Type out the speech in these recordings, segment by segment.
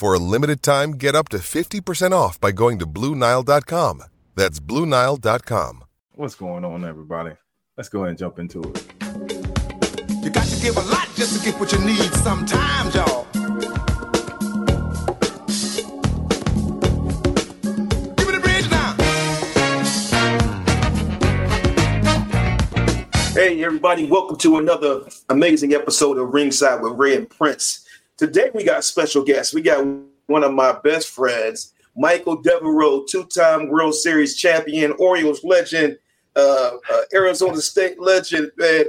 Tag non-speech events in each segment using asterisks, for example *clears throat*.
For a limited time, get up to 50% off by going to Bluenile.com. That's Bluenile.com. What's going on, everybody? Let's go ahead and jump into it. You got to give a lot just to get what you need sometimes, y'all. Give me the bridge now. Hey, everybody, welcome to another amazing episode of Ringside with Ray and Prince. Today, we got special guests. We got one of my best friends, Michael Devereaux, two time World Series champion, Orioles legend, uh, uh, Arizona State legend. Man,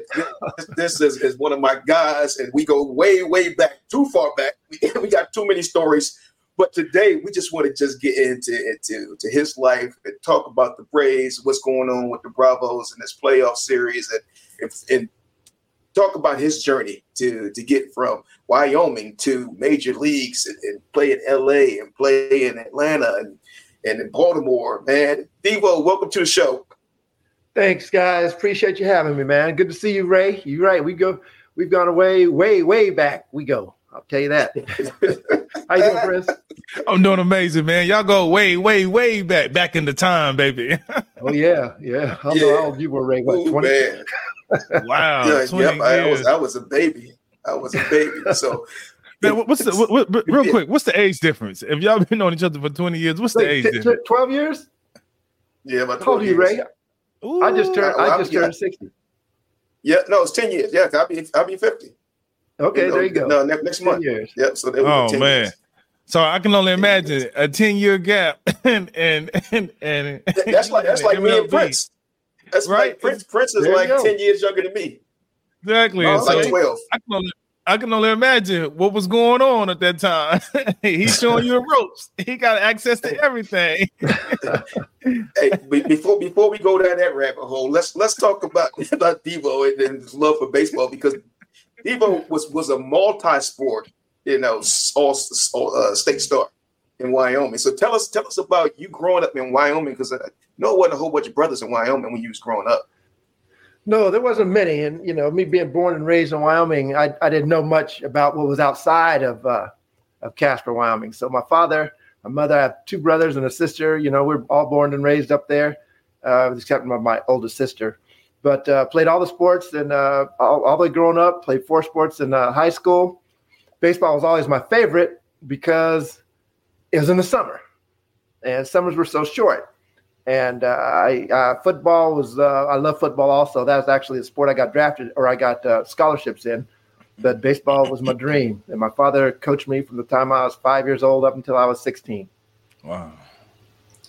this is, is one of my guys, and we go way, way back, too far back. We, *laughs* got too many stories. But today, we just want to just get into, into to his life and talk about the Braves, what's going on with the Bravos in this playoff series, and, and talk about his journey to to get from Wyoming to major leagues and, and play in LA and play in Atlanta and, and in Baltimore. Man, Devo, welcome to the show. Thanks, guys. Appreciate you having me, man. Good to see you, Ray. You're right. We go. We've gone away, way, way back. We go. I'll tell you that. *laughs* How you doing, Chris? I'm doing amazing, man. Y'all go way, way, way back, back in the time, baby. *laughs* oh yeah, yeah. I know how old you were, Ray. What, Ooh, 20? man. Wow. Yeah, 20 yep, I, I was. I was a baby. I was a baby. So *laughs* Man, what's the *laughs* what, what- what- real quick? What's the age difference? If y'all been knowing each other for 20 years, what's the Wait, age t- difference? t- Twelve years? yeah, about How old are you, 20 Ray? years. I just turned. Ooh, I just yeah. turned sixty. Yeah, no, it's 10 years. Yeah, I'll be I'll be 50. Okay, know, there you go. No, next, next month. years. Yep. So there we Oh go, 10 man. years. So I can only imagine a 10 year gap *laughs* and and and, and That's like that's like me and MLB. Prince. That's Right. like Prince. Prince is There like 10 years younger than me. Exactly. I so like 12. I can only I can only imagine what was going on at that time. *laughs* He's showing you the ropes. He got access to everything. *laughs* Hey, before before we go down that rabbit hole, let's let's talk about *laughs* about Devo and, and his love for baseball because Devo was was a multi-sport, you know, all, all uh, state star in Wyoming. So tell us tell us about you growing up in Wyoming because I know it wasn't a whole bunch of brothers in Wyoming when you was growing up. No, there wasn't many, and you know, me being born and raised in Wyoming, I, I didn't know much about what was outside of uh, of Casper, Wyoming. So my father, my mother, I have two brothers and a sister. You know, we're all born and raised up there, uh, except my, my oldest sister. But uh, played all the sports and uh, all, all the growing up. Played four sports in uh, high school. Baseball was always my favorite because it was in the summer, and summers were so short and uh, I uh, football was uh, I love football also. That was actually the sport I got drafted or I got uh, scholarships in. But baseball was my dream, and my father coached me from the time I was five years old up until I was sixteen. Wow.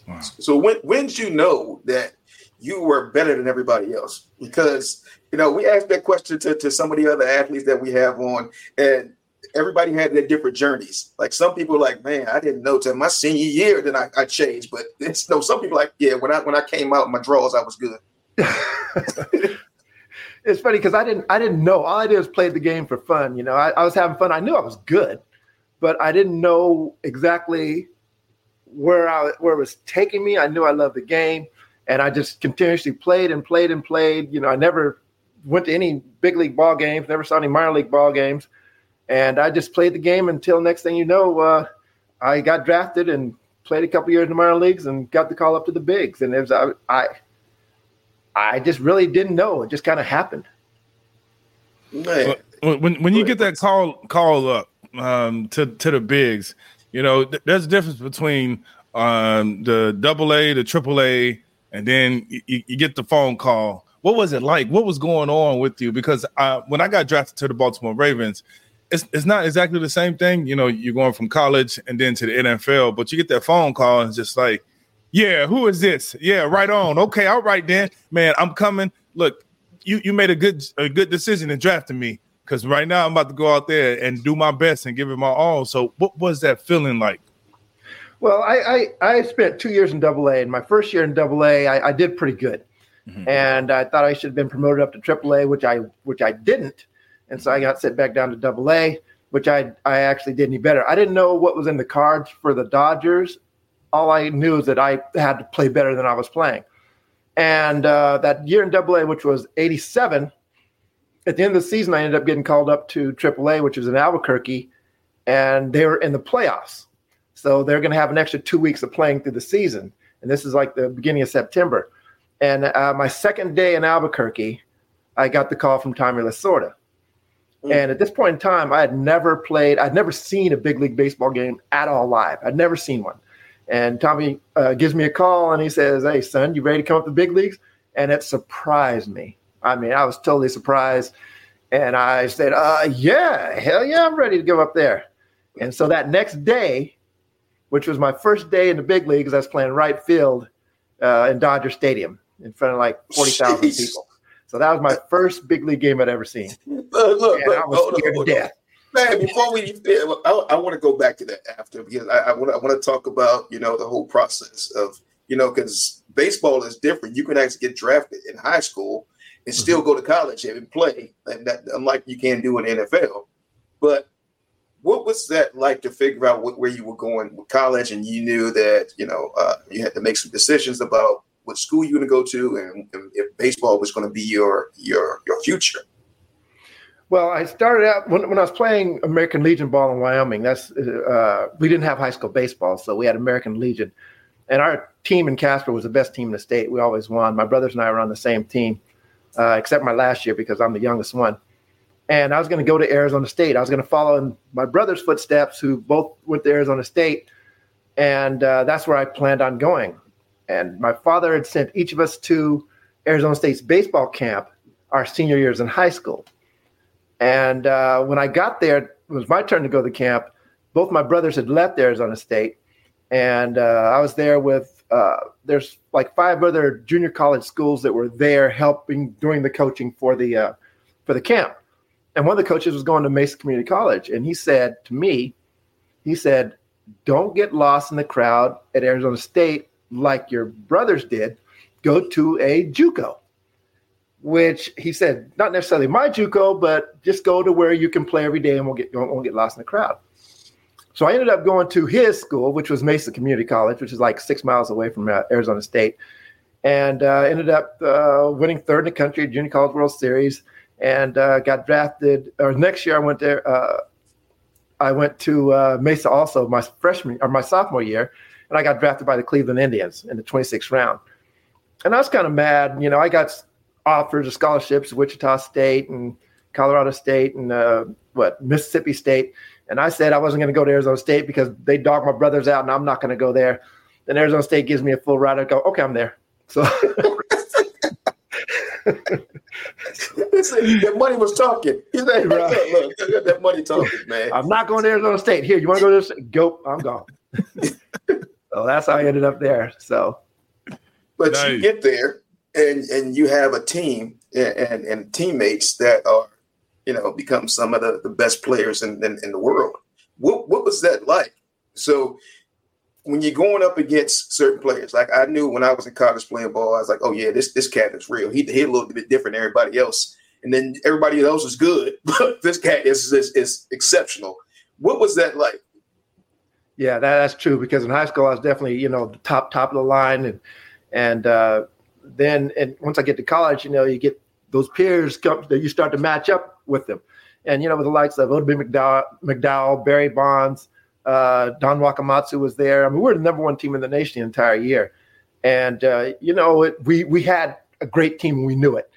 Wow. So when when did you know that you were better than everybody else? Because you know we asked that question to, to some of the other athletes that we have on, and everybody had their different journeys. Like some people, like man, I didn't know till my senior year that I, I changed. But it's no, some people like yeah, when I when I came out my draws, I was good. *laughs* it's funny because I didn't I didn't know. All I did was play the game for fun. You know, I, I was having fun. I knew I was good, but I didn't know exactly where I where it was taking me. I knew I loved the game, and I just continuously played and played and played. You know, I never went to any big league ball games, never saw any minor league ball games, and I just played the game until next thing you know, uh, I got drafted and played a couple years in the minor leagues and got the call up to the bigs. And it was I I, I just really didn't know. It just kind of happened. Man, When when, when you get that call call up um, to to the bigs, you know th- there's a difference between um, the double A, the triple A, and then you, you, get the phone call. What was it like? What was going on with you? Because uh, when I got drafted to the Baltimore Ravens, it's, it's not exactly the same thing. You know, you're going from college and then to the NFL, but you get that phone call and it's just like, yeah, who is this? Yeah, right on. Okay, all right then, man. I'm coming. Look, you you made a good a good decision in drafting me because right now I'm about to go out there and do my best and give it my all. So, what was that feeling like? Well, I I, I spent two years in Double A, and my first year in Double A, I, I did pretty good, mm-hmm. and I thought I should have been promoted up to Triple A, which I which I didn't, and so I got sent back down to Double A, which I I actually did any better. I didn't know what was in the cards for the Dodgers. All I knew is that I had to play better than I was playing. And uh, that year in Double A, which was '87, at the end of the season, I ended up getting called up to Triple A, which was in Albuquerque, and they were in the playoffs. So they're going to have an extra two weeks of playing through the season, and this is like the beginning of September. And uh, my second day in Albuquerque, I got the call from Tommy Lasorda. Mm. And at this point in time, I had never played, I'd never seen a big league baseball game at all live. I'd never seen one. And Tommy uh, gives me a call and he says, Hey, son, you ready to come up to the big leagues? And it surprised me. I mean, I was totally surprised. And I said, uh, Yeah, hell yeah, I'm ready to go up there. And so that next day, which was my first day in the big leagues, I was playing right field uh, in Dodger Stadium in front of like 40,000 people. So that was my first big league game I'd ever seen. *laughs* Look, look, and I was scared to death. Man, before we, I, I want to go back to that after because I, I want I want to talk about you know the whole process of you know because baseball is different. You can actually get drafted in high school and still mm-hmm. go to college and play, and that unlike you can do in NFL. But what was that like to figure out what, where you were going with college, and you knew that you know uh, you had to make some decisions about what school you were going to go to, and, and if baseball was going to be your your your future. Well, I started out when, when I was playing American Legion ball in Wyoming. That's uh, we didn't have high school baseball, so we had American Legion, and our team in Casper was the best team in the state. We always won. My brothers and I were on the same team, uh, except my last year because I'm the youngest one. And I was going to go to Arizona State. I was going to follow in my brother's footsteps, who both went to Arizona State, and uh, that's where I planned on going. And my father had sent each of us to Arizona State's baseball camp our senior years in high school. And uh, when I got there, it was my turn to go to the camp. Both my brothers had left Arizona State, and uh, I was there with. Uh, there's like five other junior college schools that were there helping doing the coaching for the uh, for the camp. And one of the coaches was going to Mesa Community College, and he said to me, he said, "Don't get lost in the crowd at Arizona State like your brothers did. Go to a JUCO." which he said, not necessarily my JUCO, but just go to where you can play every day and won't get won't get lost in the crowd. So I ended up going to his school, which was Mesa Community College, which is like six miles away from uh, Arizona State, and uh, ended up uh, winning third in the country at Junior College World Series, and uh, got drafted. Or next year, I went there. Uh, I went to uh, Mesa also my freshman or my sophomore year, and I got drafted by the Cleveland Indians in the 26th round. And I was kind of mad. You know, I got offers of scholarships, Wichita State and Colorado State and uh, what Mississippi State. And I said I wasn't going to go to Arizona State because they dog my brothers out, and I'm not going to go there. Then Arizona State gives me a full ride. I go, okay, I'm there. So. *laughs* that money was talking. *laughs* He's like, right. look, that money talking, man. I'm not going to Arizona State. Here, you want to go to this? Go. I'm gone. *laughs* so that's how I ended up there. So, but nice. you get there, and and you have a team and, and, and teammates that are, you know, become some of the, the best players in, in, in the world. What what was that like? So when you're going up against certain players, like I knew when I was in college playing ball, I was like, oh yeah, this this cat is real. He he a little bit different than everybody else, and then everybody else is good, *laughs* but this cat is is, is exceptional. What was that like? Yeah, that, that's true. Because in high school, I was definitely you know the top top of the line, and and uh, then and once I get to college, you know, you get those peers come that you start to match up with them. And you know, with the likes of Oddibe McDowell, McDowell, Barry Bonds, uh, Don Wakamatsu was there. I mean, we are the number one team in the nation the entire year. And uh, you know, it, we we had a great team and we knew it.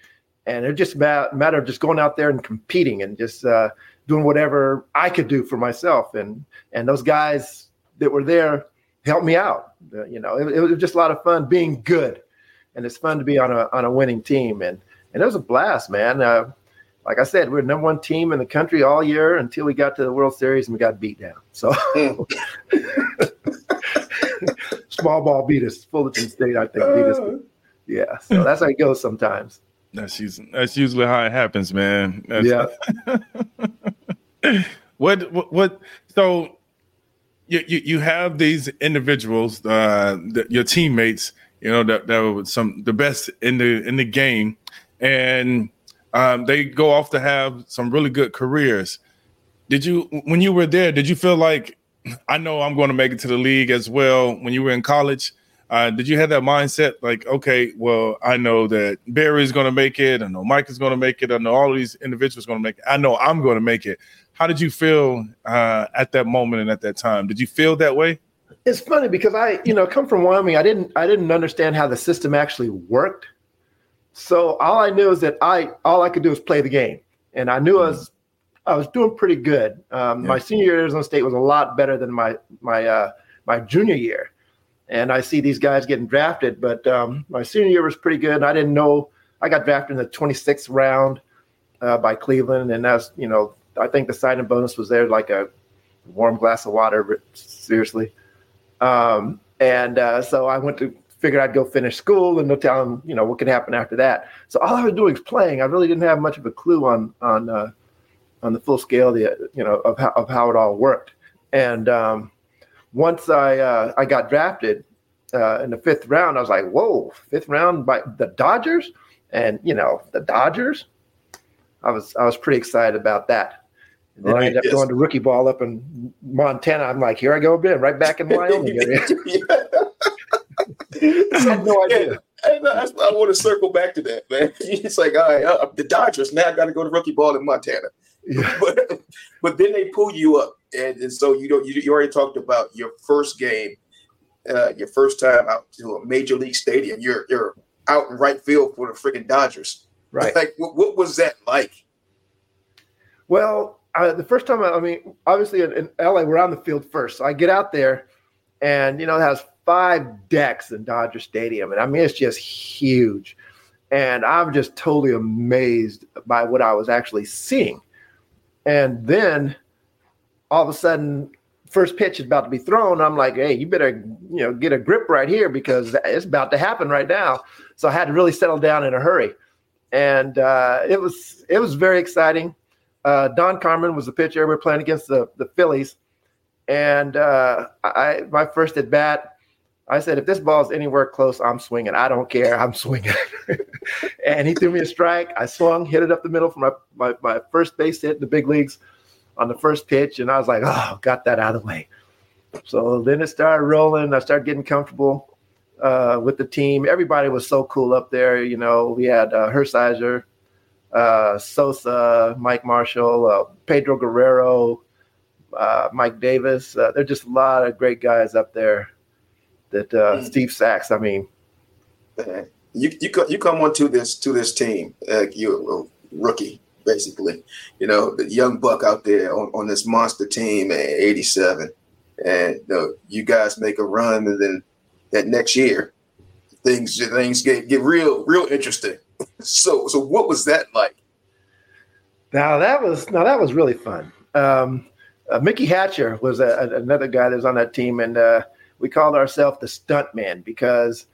And it just a matter of just going out there and competing and just uh, doing whatever I could do for myself. And and those guys that were there helped me out. Uh, you know, it, it, was just a lot of fun being good, and it's fun to be on a on a winning team, and and it was a blast, man. Uh, like I said, we are number one team in the country all year until we got to the World Series and we got beat down. So *laughs* small ball beat us. Fullerton State, I think, beat us. Yeah, so that's how it goes sometimes. That's usually that's usually how it happens, man. That's, yeah. *laughs* what, what what so you, you you have these individuals, uh, the, your teammates, you know that that were some the best in the in the game, and um, they go off to have some really good careers. Did you, when you were there, did you feel like, I know I'm going to make it to the league as well? When you were in college, uh, did you have that mindset like, okay, well, I know that Barry is going to make it. I know Mike is going to make it. I know all of these individuals going to make it. I know I'm going to make it. How did you feel uh, at that moment and at that time? Did you feel that way? It's funny because I, you know, come from Wyoming. I didn't, I didn't understand how the system actually worked. So all I knew is that I all I could do was play the game, and I knew I was I was doing pretty good. Um, yeah. My senior year at Arizona State was a lot better than my my uh, my junior year, and I see these guys getting drafted. But um, my senior year was pretty good, I didn't know I got drafted in the 26th round uh, by Cleveland, and that's you know I think the signing bonus was there like a warm glass of water. Seriously, um, and uh, so I went to figured I'd go finish school and no telling, you know, what could happen after that. So all I was doing was playing. I really didn't have much of a clue on on uh, on the full scale, the you know, of how of how it all worked. And um, once I uh, I got drafted uh, in the fifth round, I was like, whoa, fifth round by the Dodgers, and you know, the Dodgers. I was I was pretty excited about that. And then right, I ended up yes. going to rookie ball up in Montana. I'm like, here I go again, right back in Wyoming. *laughs* *laughs* I had no idea. And I, I want to circle back to that, man. *laughs* It's like, all right, uh, the Dodgers now I got to go to rookie ball in Montana. Yeah. But, but then they pull you up, and, and so you know you, you already talked about your first game, uh, your first time out to a major league stadium. You're you're out in right field for the freaking Dodgers. Right. Like, what, what was that like? Well, uh, the first time, I mean, obviously in, in LA, we're on the field first. So I get out there, and you know, it has five decks in Dodger Stadium. And I mean, it's just huge. And I'm just totally amazed by what I was actually seeing. And then all of a sudden, first pitch is about to be thrown. I'm like, hey, you better, you know, get a grip right here because it's about to happen right now. So I had to really settle down in a hurry. And uh, it was it was very exciting. Uh, Don Carman was the pitcher. We were playing against the, the Phillies. And uh, I my first at bat, I said, if this ball is anywhere close, I'm swinging. I don't care. I'm swinging. *laughs* and he threw me a strike. I swung, hit it up the middle for my, my, my first base hit in the big leagues on the first pitch. And I was like, oh, got that out of the way. So then it started rolling. I started getting comfortable uh, with the team. Everybody was so cool up there. You know, we had uh, Hershiser, uh, Sosa, Mike Marshall, uh, Pedro Guerrero, uh, Mike Davis. Uh, there's just a lot of great guys up there that uh, mm. Steve Sax. I mean, you you you come onto this to this team, uh, a rookie basically. You know, the young buck out there on, on this monster team at 87, and you, know, you guys make a run, and then that next year, things things get get real real interesting. *laughs* so so what was that like? Now that was now that was really fun. Um, uh, Mickey Hatcher was a, a, another guy that was on that team, and uh, we called ourselves the Stuntman because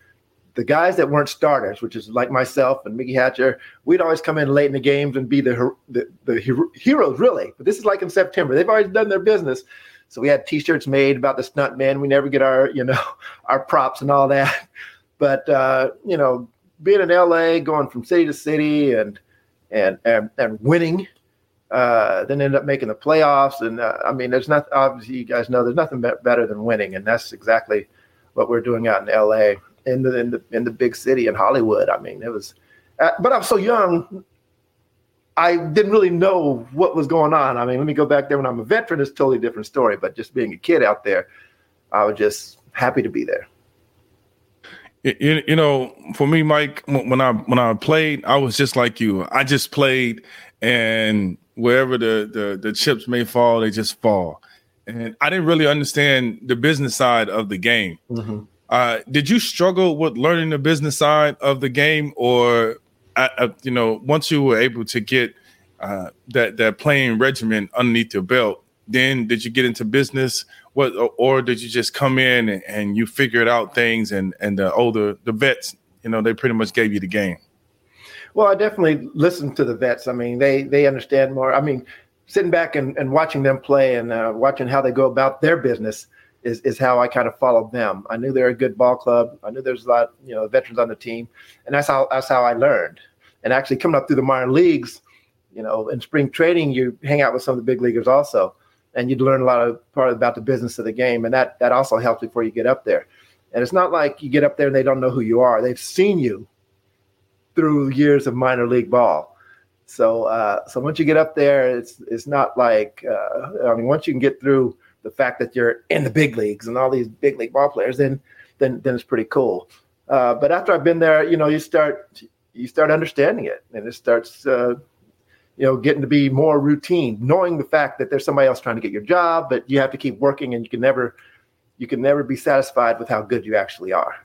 the guys that weren't starters, which is like myself and Mickey Hatcher, we'd always come in late in the games and be the the, the heroes, really. But this is like in September; they've already done their business. So we had T-shirts made about the stunt man. We never get our you know *laughs* our props and all that. *laughs* But uh, you know, being in LA, going from city to city, and and and, and winning uh, then end up making the playoffs. And uh, I mean, there's not obviously you guys know there's nothing better than winning, and that's exactly what we're doing out in LA, in the in the in the big city in Hollywood. I mean, it was, uh, but I'm so young. I didn't really know what was going on. I mean, let me go back there when I'm a veteran. It's a totally different story. But just being a kid out there, I was just happy to be there. You, you know, for me, Mike, when I when I played, I was just like you. I just played, and wherever the, the the chips may fall, they just fall. and I didn't really understand the business side of the game. Mm-hmm. Uh, did you struggle with learning the business side of the game, or uh, uh you know, once you were able to get uh, that that playing regimen underneath your belt, then did you get into business? What, or did you just come in and, and you figured out things, and and the older the vets, you know, they pretty much gave you the game. Well, I definitely listened to the vets. I mean, they they understand more. I mean, sitting back and, and watching them play and uh, watching how they go about their business is, is how I kind of followed them. I knew they're a good ball club. I knew there's a lot, you know, veterans on the team, and that's how that's how I learned. And actually, coming up through the minor leagues, you know, in spring training, you hang out with some of the big leaguers also, and you'd learn a lot of part about the business of the game, and that that also helps before you get up there. And it's not like you get up there and they don't know who you are. They've seen you through years of minor league ball so uh, so once you get up there, it's it's not like uh, I mean once you can get through the fact that you're in the big leagues and all these big league ball players, then then then it's pretty cool. Uh, but after I've been there, you know, you start you start understanding it, and it starts uh, you know getting to be more routine, knowing the fact that there's somebody else trying to get your job, but you have to keep working, and you can never you can never be satisfied with how good you actually are.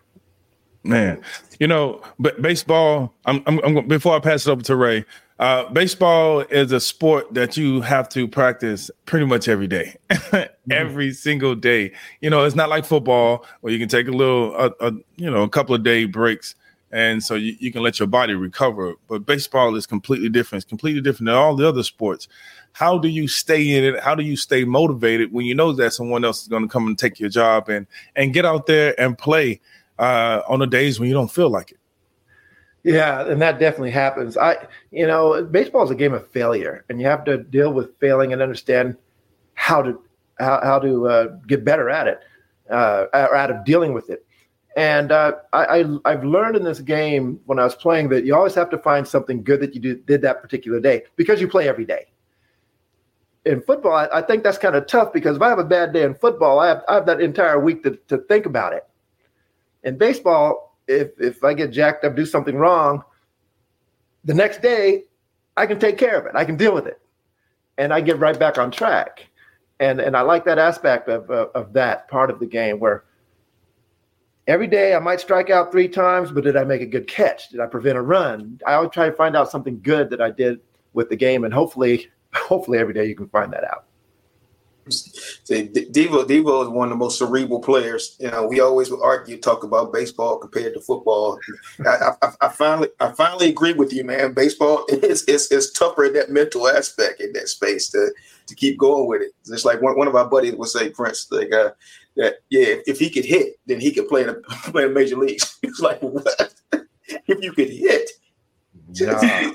Man, you know, but baseball. I'm, I'm, I'm before I pass it over to Ray. Uh, baseball is a sport that you have to practice pretty much every day, *laughs* mm-hmm. every single day. You know, it's not like football where you can take a little, a, a you know, a couple of day breaks, and so you, you can let your body recover. But baseball is completely different. It's completely different than all the other sports. How do you stay in it? How do you stay motivated when you know that someone else is going to come and take your job and and get out there and play uh, on the days when you don't feel like it? Yeah, and that definitely happens. I, you know, baseball is a game of failure, and you have to deal with failing and understand how to how, how to uh, get better at it, uh, or out of dealing with it. And uh, I, I have learned in this game when I was playing that you always have to find something good that you do, did that particular day because you play every day. In football, I, I think that's kind of tough because if I have a bad day in football, I have I have that entire week to, to think about it. In baseball, if if I get jacked up, do something wrong, the next day I can take care of it. I can deal with it, and I get right back on track. And and I like that aspect of of, of that part of the game where every day I might strike out three times, but did I make a good catch? Did I prevent a run? I always try to find out something good that I did with the game, and hopefully, *laughs* hopefully every day you can find that out. Devo, Devo is one of the most cerebral players. You know, we always would argue, talk about baseball compared to football. I, I, I, finally, I finally agree with you, man. Baseball *laughs* is is, is tougher in that mental aspect in that space to to keep going with it. It's like one, one of our buddies would say, Prince, like uh, that, yeah, if he could hit, then he could play in a, *laughs* play in major leagues. *laughs* It's like what? if you could hit, Nah.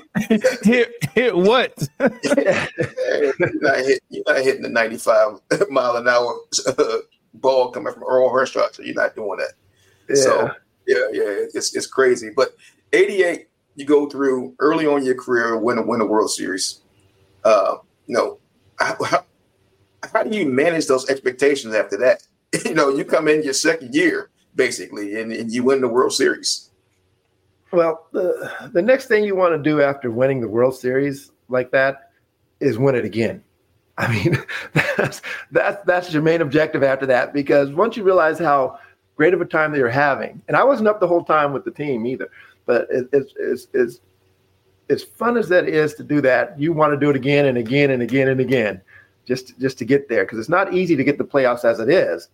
hit hit what? *laughs* you're, not hit, you're not hitting the 95 mile an hour uh, ball coming from Orel Hershiser. So you're not doing that. Yeah. So yeah, yeah, it's it's crazy. But 88, you go through early on in your career, win a win a World Series. Uh, you know, how, how, how do you manage those expectations after that? *laughs* you know, you come in your second year basically, and, and you win the World Series. Well, the, the next thing you want to do after winning the World Series like that is win it again. *laughs* I mean, that's that's that's your main objective after that because once you realize how great of a time that you're having, and I wasn't up the whole time with the team either, but it, it's it's it's as fun as that is to do that, you want to do it again and again and again and again, just just to get there because it's not easy to get the playoffs as it is.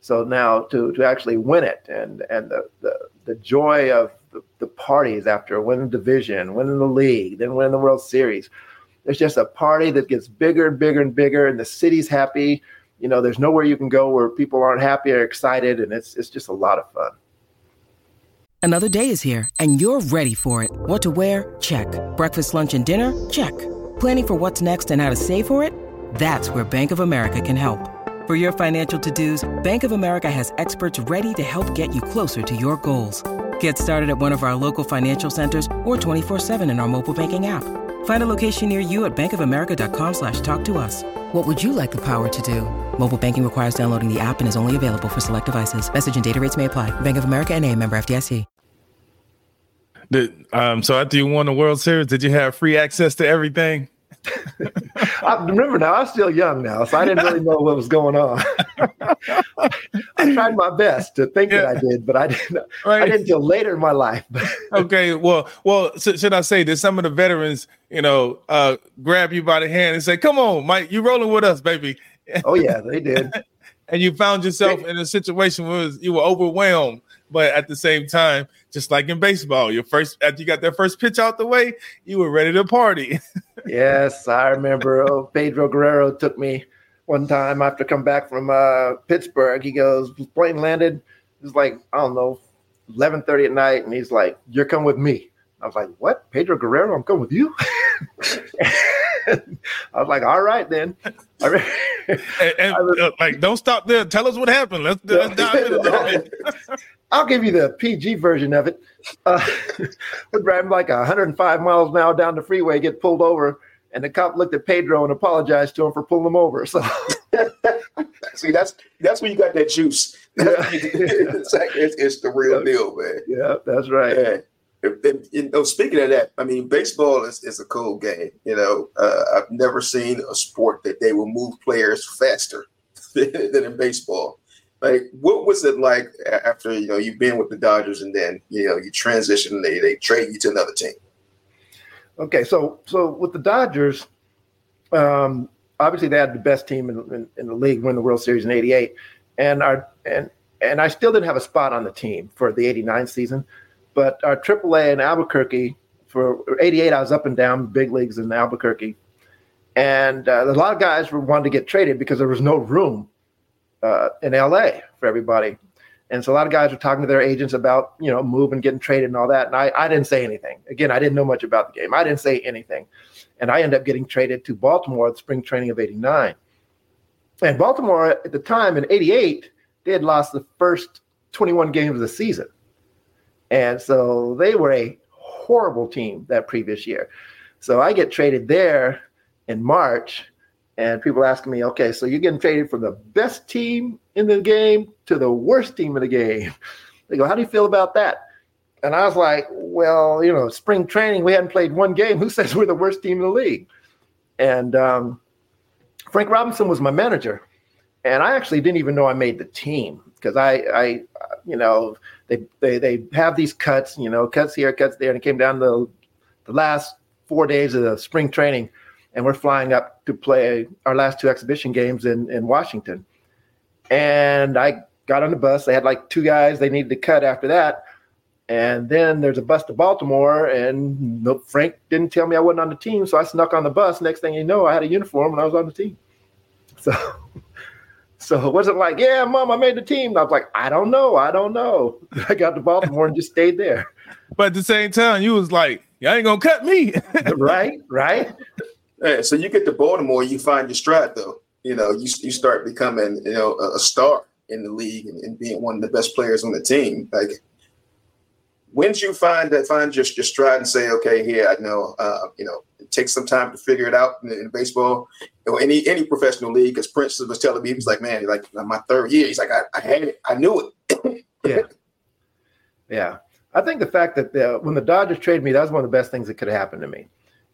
So now to to actually win it and and the the, the joy of the, the parties after winning the division, winning the league, then winning the World Series. There's just a party that gets bigger and bigger and bigger, and the city's happy. You know, there's nowhere you can go where people aren't happy or excited, and it's it's just a lot of fun. Another day is here, and you're ready for it. What to wear? Check. Breakfast, lunch, and dinner? Check. Planning for what's next and how to save for it? That's where Bank of America can help. For your financial to-dos, Bank of America has experts ready to help get you closer to your goals. Get started at one of our local financial centers or 24-7 in our mobile banking app. Find a location near you at bankofamerica.com slash talk to us. What would you like the power to do? Mobile banking requires downloading the app and is only available for select devices. Message and data rates may apply. Bank of America and a member FDIC. Did, um, so after you won the World Series, did you have free access to everything? I remember now, I was still young now, so I didn't really know what was going on. *laughs* I tried my best to think yeah. that I did, but I didn't. Right. I didn't until later in my life. okay, well, well, should I say that some of the veterans, you know, uh, grab you by the hand and say, "Come on, Mike, you rolling with us, baby." oh yeah, they did. *laughs* and you found yourself in a situation where you were overwhelmed, but at the same time, just like in baseball, your first after you got that first pitch out the way, you were ready to party. *laughs* yes, I remember. Oh, Pedro Guerrero took me one time after come back from uh, Pittsburgh. He goes, plane landed. It was like I don't know, eleven thirty at night, and he's like, "You're coming with me." I was like, "What, Pedro Guerrero? I'm coming with you." *laughs* I was like, all right then. and, and *laughs* was, uh, like, don't stop there. Tell us what happened. Let's, let's dive in I'll give you the PG version of it. Uh, *laughs* we're driving like 105 miles an hour down the freeway, get pulled over, and the cop looked at Pedro and apologized to him for pulling him over. So, *laughs* see, that's that's when you got that juice. Yeah. *laughs* it's, like, it's, it's, the real deal, man. Yeah, that's right. Yeah you know, speaking of that, I mean, baseball is, is a cool game. You know, uh, I've never seen a sport that they will move players faster than in baseball. Like, what was it like after you know you've been with the Dodgers and then you know you transition, they they trade you to another team? Okay, so so with the Dodgers, um, obviously they had the best team in, in, in the league, win the World Series in '88, and our and and I still didn't have a spot on the team for the '89 season. But our AAA in Albuquerque for '88, I was up and down big leagues in Albuquerque, and uh, a lot of guys were wanting to get traded because there was no room uh, in LA for everybody. And so a lot of guys were talking to their agents about, you know, moving, getting traded and all that. And I, I didn't say anything. Again, I didn't know much about the game. I didn't say anything. And I ended up getting traded to Baltimore at spring training of 89. And Baltimore at the time in 88, they had lost the first 21 games of the season. And so they were a horrible team that previous year. So I get traded there in March, and people asking me, okay, so you're getting traded from the best team in the game to the worst team in the game. *laughs* They go, how do you feel about that? And I was like, well, you know, spring training, we hadn't played one game. *laughs* Who says we're the worst team in the league? And um, Frank Robinson was my manager. And I actually didn't even know I made the team because I, I, you know, they, they they have these cuts, you know, cuts here, cuts there, and it came down to the last four days of the spring training, and we're flying up to play our last two exhibition games in in Washington, and I got on the bus. They had like two guys they needed to cut after that, and then there's a bus to Baltimore, and no, Frank didn't tell me I wasn't on the team, so I snuck on the bus. Next thing you know, I had a uniform and I was on the team. *laughs* So so it wasn't like, yeah, mom, I made the team. I was like, I don't know. I don't know. *laughs* I got to Baltimore and just stayed there. But at the same time, you was like, y'all ain't gonna cut me. *laughs* right, right. Yeah, so you get to Baltimore, you find your stride though. You know, you you start becoming, you know, a, star in the league and, and, being one of the best players on the team. Like when did you find that find your, your stride and say, okay, here I know, uh, you know, it takes some time to figure it out in, in baseball or any any professional league. Because Prince was telling me, he was like, man, like my third year, he's like, I, I had it, I knew it. yeah, yeah. I think the fact that the, when the Dodgers traded me, that was one of the best things that could have happened to me.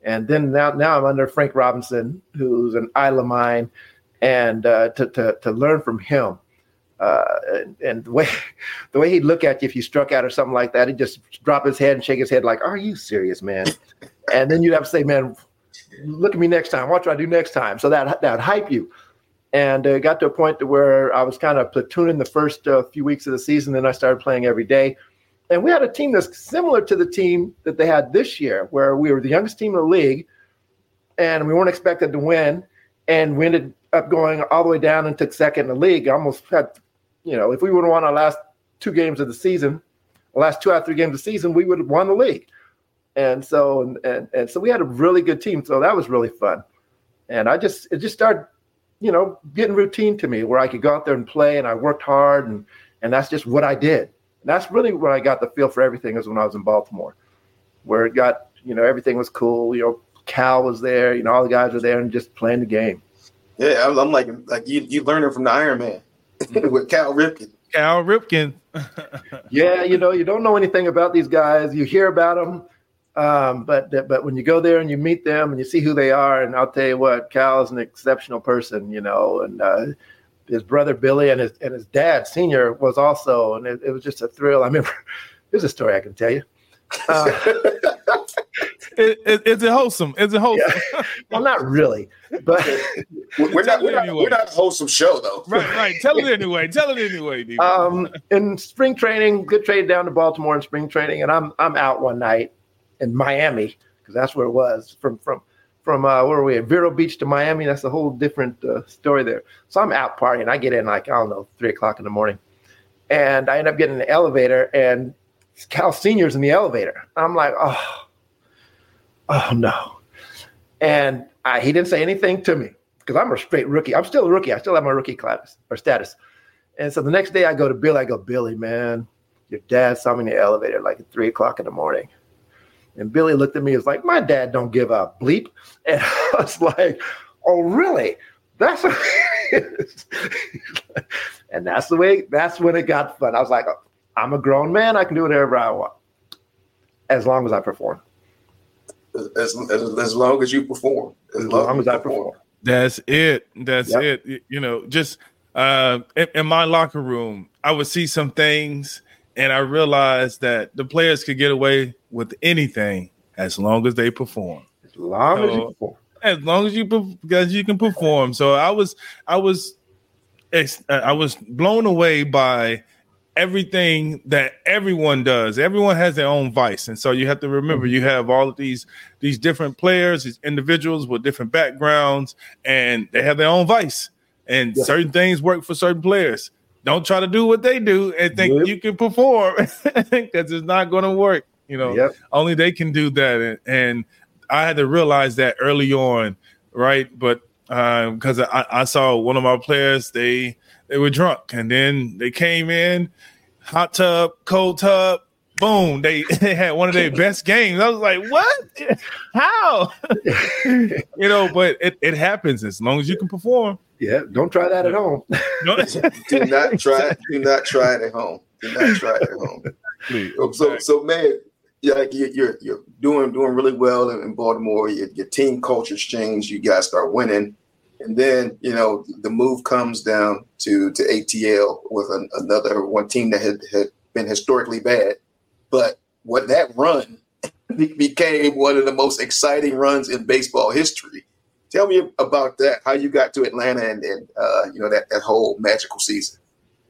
And then now, now I'm under Frank Robinson, who's an idol of mine, and uh, to, to to learn from him uh, and, and, the way *laughs* the way he'd look at you if you struck out or something like that, he'd just drop his head and shake his head like, "Are you serious, man?" *laughs* and then you'd have to say, "Man, look at me next time. What do I do next time?" So that that hype you. And it uh, got to a point to where I was kind of platooning the first uh, few weeks of the season. Then I started playing every day, and we had a team that's similar to the team that they had this year, where we were the youngest team in the league, and we weren't expected to win, and we ended up going all the way down and took second in the league. Almost had you know, if we would have won our last two games of the season, the last two out of three games of the season, we would have won the league. And so and, and and so we had a really good team. So that was really fun. And I just it just started, you know, getting routine to me where I could go out there and play and I worked hard and and that's just what I did. And that's really where I got the feel for everything is when I was in Baltimore, where it got, you know, everything was cool. You know, Cal was there, you know, all the guys were there and just playing the game. Yeah, I'm, like like you you learning from the Iron Man. *laughs* with Cal Ripken. Cal Ripken. *laughs* yeah, you know, you don't know anything about these guys. You hear about them, Um, but but when you go there and you meet them and you see who they are, and I'll tell you what, Cal is an exceptional person, you know, and uh, his brother Billy and his and his dad Senior was also, and it, it was just a thrill. I remember *laughs* there's a story I can tell you. Uh, *laughs* it, it, is it wholesome? Is it wholesome? Yeah. *laughs* well, not really, but we're not, we're, not, anyway. we're not a wholesome show though. Right, right. Tell it anyway. Tell it anyway. Um, in spring training, good trade down to Baltimore in spring training, and I'm I'm out one night in Miami because that's where it was from from from uh, where were we at Vero Beach to Miami. That's a whole different uh, story there. So I'm out partying. I get in like I don't know three o'clock in the morning, and I end up getting in the elevator, and Cal Senior's in the elevator. I'm like, oh, oh no, and I, he didn't say anything to me because I'm a straight rookie. I'm still a rookie. I still have my rookie class or status. And so the next day I go to Billy. I go, Billy, man, your dad saw me in the elevator like at three o'clock in the morning. And Billy looked at me and was like, My dad don't give a bleep. And *laughs* I was like, Oh, really? That's what *laughs* and that's the way that's when it got fun. I was like, I'm a grown man, I can do whatever I want. As long as I perform. As, as, as long as you perform. As, as long, long as I perform. That's it. That's yep. it. You know, just uh, in, in my locker room, I would see some things and I realized that the players could get away with anything as long as they perform. As long so, as you perform. As long as you because you can perform. So I was I was uh, I was blown away by everything that everyone does. Everyone has their own vice, and so you have to remember you have all of these these different players, these individuals with different backgrounds, and they have their own vice. And yeah. certain things work for certain players don't try to do what they do and think yep. you can perform *laughs* because it's not going to work. You know, yep. only they can do that. And, and, I had to realize that early on, right? But because um, I, I, saw one of my players, they they were drunk, and then they came in, hot tub, cold tub, boom, they, *laughs* they had one of their best games. I was like, what? How? *laughs* you know, but it, it happens as long as you can perform. Yeah, don't try that at home. *laughs* do not try. Do not try it at home. Do not try it at home. Please. So, so man, yeah, like you're you're doing doing really well in, Baltimore. Your, your team culture's changed. You guys start winning, and then you know the move comes down to to ATL with an, another one team that had, had been historically bad, but what that run *laughs* became one of the most exciting runs in baseball history Tell me about that. How you got to Atlanta and, and uh, you know that that whole magical season.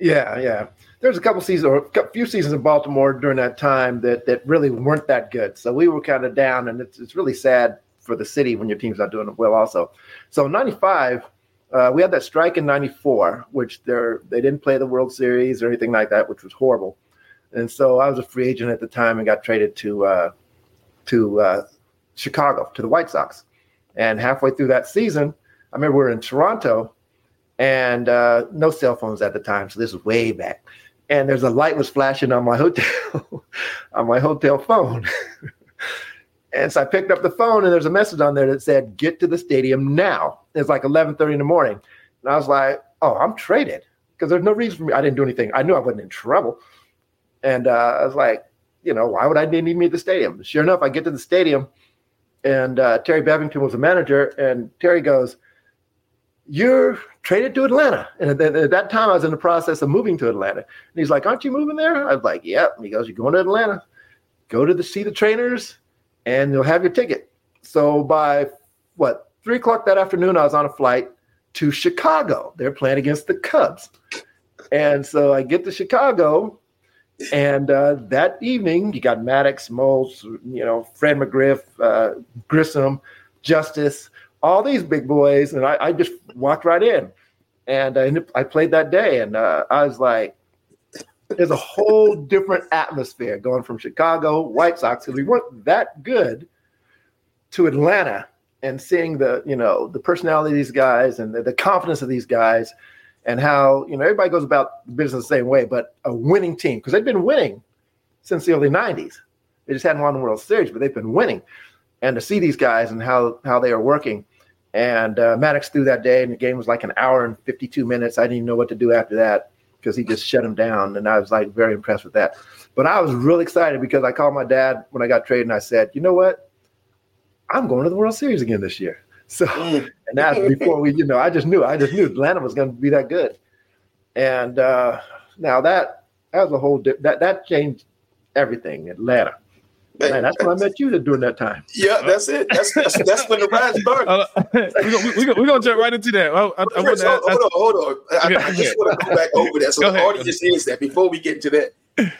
Yeah, yeah. There's a couple seasons or a few seasons in Baltimore during that time that that really weren't that good. So we were kind of down, and it's it's really sad for the city when your team's not doing well. Also, so '95. Uh, we had that strike in '94, which they they didn't play the World Series or anything like that, which was horrible. And so I was a free agent at the time and got traded to uh, to uh, Chicago to the White Sox. And halfway through that season, I remember we were in Toronto and uh, no cell phones at the time. So this was way back. And there's a light was flashing on my *laughs* hotel on my hotel phone. *laughs* and so I picked up the phone and there's a message on there that said, get to the stadium now. It's like 1130 in the morning. And I was like, oh, I'm traded because there's no reason for me. I didn't do anything. I knew I wasn't in trouble. And uh, I was like, you know, why would I need me at the stadium? Sure enough, I get to the stadium and uh, Terry Bevington was the manager, and Terry goes, "You're traded to Atlanta." And at, at, that time, I was in the process of moving to Atlanta. And he's like, "Aren't you moving there?" I was like, "Yep." And he goes, "You're going to Atlanta. Go to the see the trainers, and you'll have your ticket." So by what three o'clock that afternoon, I was on a flight to Chicago. They're playing against the Cubs, and so I get to Chicago and uh, that evening, you got Maddux, Moles, you know, Fred McGriff, uh, Grissom, Justice, all these big boys, and I, I just walked right in, and I, I played that day, and uh, I was like, "There's a whole different atmosphere going from Chicago White Sox because we weren't that good to Atlanta." And seeing the, you know, the personality of these guys and the, the confidence of these guys, and how you know everybody goes about business the same way, but a winning team because they've been winning since the early '90s. They just hadn't won the World Series, but they've been winning. And to see these guys and how how they are working, and uh, Maddux threw that day, and the game was like an hour and 52 minutes. I didn't even know what to do after that. because he just shut him down, and I was like very impressed with that. But I was really excited because I called my dad when I got traded, and I said, you know what, I'm going to the World Series again this year. So, *laughs* and that's before we, you know, I just knew, I just knew Atlanta was going to be that good. And uh, now that that was a whole di- that that changed everything. Atlanta. Man, that's when I met you during that time. Yeah, that's it. That's that's, that's when the ride started. Uh, we're *laughs* gonna, we gonna, gonna jump right into that. I, I, I Chris, wanna hold, ask- hold on, hold on. I, Okay, I just okay. want to go back over that so Go the ahead. audience hears that before we get to that.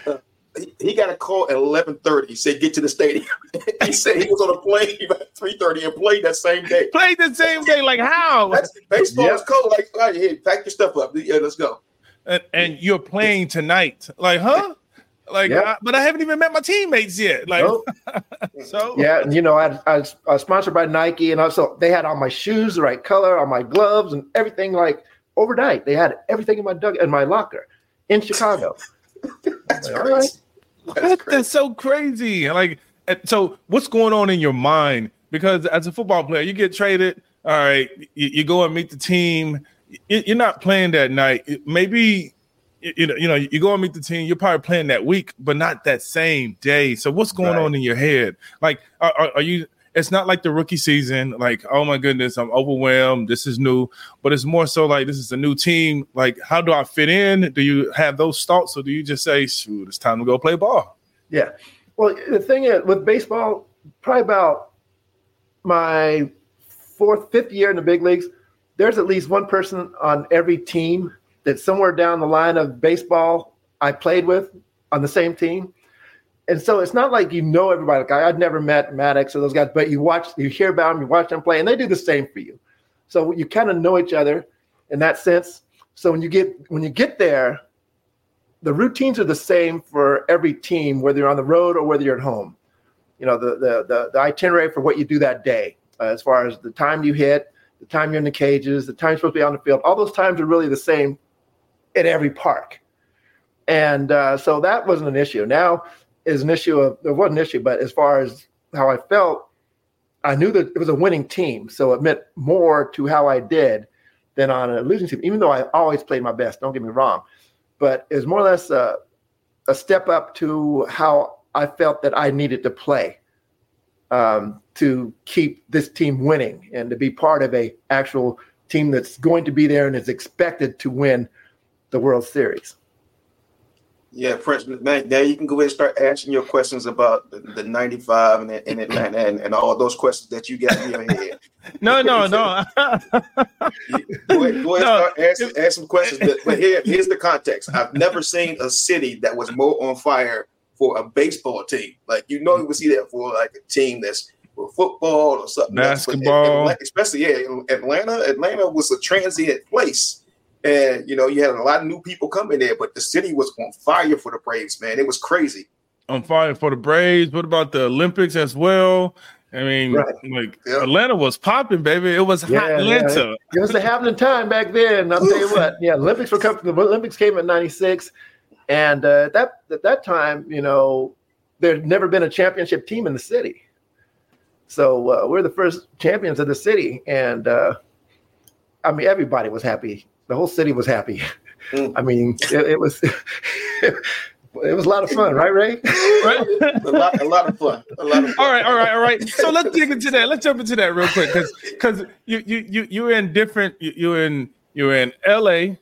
Uh, *laughs* he, he got a call at eleven thirty. He said, "Get to the stadium." *laughs* he said he was on a plane *laughs* at three thirty and played that same day. played the same day. Like how? That's baseball Yeah. is cold. Like, all right, here, pack your stuff up. Yeah, let's go. and, and you're playing tonight. Like, huh? Like, Yeah. I- but I haven't even met my teammates yet. Like, Nope. *laughs* so Yeah, you know, I, I, was, I was sponsored by Nike, and also they had all my shoes the right color, all my gloves, and everything. Like overnight, they had everything in my dug in my locker in Chicago. That's All crazy. right. That's That- crazy. that's so crazy. Like, so what's going on in your mind? Because as a football player, you get traded. All right, you, you go and meet the team. You- You're not playing that night. Maybe you know, you know, you go and meet the team. You're probably playing that week, but not that same day. So what's going Right. on in your head? Like, are, are you? It's not like the rookie season. Like, oh my goodness, I'm overwhelmed. This is new, but it's more so like this is a new team. Like, how do I fit in? Do you have those thoughts, or do you just say, "Shoot, it's time to go play ball"? Yeah. Well, the thing is, with baseball, probably about my fourth, fifth year in the big leagues, there's at least one person on every team that somewhere down the line of baseball I played with on the same team. And so it's not like you know everybody. Like I, I'd never met Maddux or those guys, but you watch, you hear about them, you watch them play, and they do the same for you. So you kind of know each other in that sense. So when you get when you get there, the routines are the same for every team, whether you're on the road or whether you're at home. You know, the the the, the itinerary for what you do that day, uh, as far as the time you hit, the time you're in the cages, the time you're supposed to be on the field, all those times are really the same at every park. And uh, so that wasn't an issue. Now is an issue of there wasn't an issue, but as far as how I felt, I knew that it was a winning team, so it meant more to how I did than on a losing team. Even though I always played my best, don't get me wrong, but it was more or less a, a step up to how I felt that I needed to play um, to keep this team winning and to be part of a actual team that's going to be there and is expected to win the World Series. Yeah, Prince. Now, now you can go ahead and start asking your questions about the, the 95 and, and Atlanta and, and all those questions that you got in your head. *laughs* No, no, no. *laughs* Go ahead, go ahead No. start asking, ask some questions. But, but here, here's the context. I've never seen a city that was more on fire for a baseball team. Like you know, you would see that for like a team that's for football or something. else. But Basketball. Atlanta- especially yeah, Atlanta. Atlanta was a transient place, and you know you had a lot of new people coming there. But the city was on fire for the Braves, man. It was crazy. on fire for the Braves. What about the Olympics as well? I mean, Right. like Yeah. Atlanta was popping, baby. It was hot Yeah, Atlanta. It was the happening time back then. I'll tell you what. Yeah, Olympics were coming. The Olympics came in '96, and uh, that at that time, you know, there'd never been a championship team in the city. So uh, we're the first champions of the city, and uh, I mean, everybody was happy. The whole city was happy. Mm. *laughs* I mean, it, it was *laughs* it was a lot of fun, right, Ray? Right? *laughs* a lot, a lot of fun. A lot of fun. all right, all right, all right. So let's dig into that. Let's jump into that real quick because because you you you you're in different. you- You're in you're in L.A.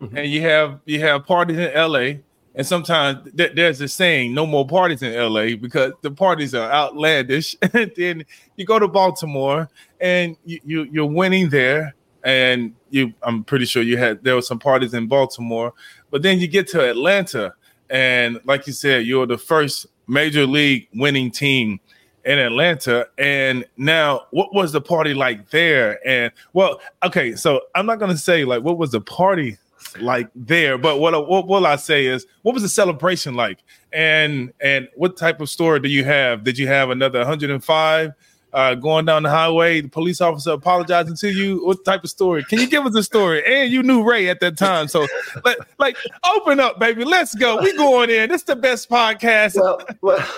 and you have you have parties in L.A. And sometimes th- there's a saying, "No more parties in LA" because the parties are outlandish. and then you go to Baltimore, and you, you you're winning there, and you I'm pretty sure you had there were some parties in Baltimore, but then you get to Atlanta, and like you said, you're the first major league winning team in Atlanta. And now, what was the party like there? And well, okay, so I'm not gonna say like what was the party like there, but what what will I say is what was the celebration like? And and what type of story do you have? Did you have another 105? Uh, going down the highway, the police officer apologizing to you. What type of story? Can you give us a story? And you knew Ray at that time, so like, like open up, baby. Let's go. We going in. This the best podcast. well, well,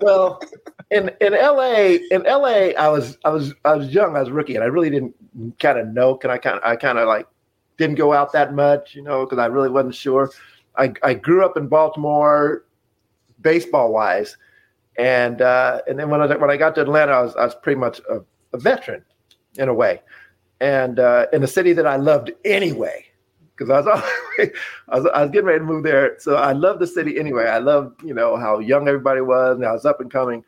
well, in in LA, in LA, I was I was I was young, I was rookie, and I really didn't kind of know. Can I kind I kind of like didn't go out that much, you know, because I really wasn't sure. I, I grew up in Baltimore, baseball wise, and uh, and then when I when I got to Atlanta, I was I was pretty much a, a veteran in a way, and uh, in a city that I loved anyway, because I was, *laughs* always, I was I was getting ready to move there, so I loved the city anyway. I loved you know how young everybody was, and I was up and coming,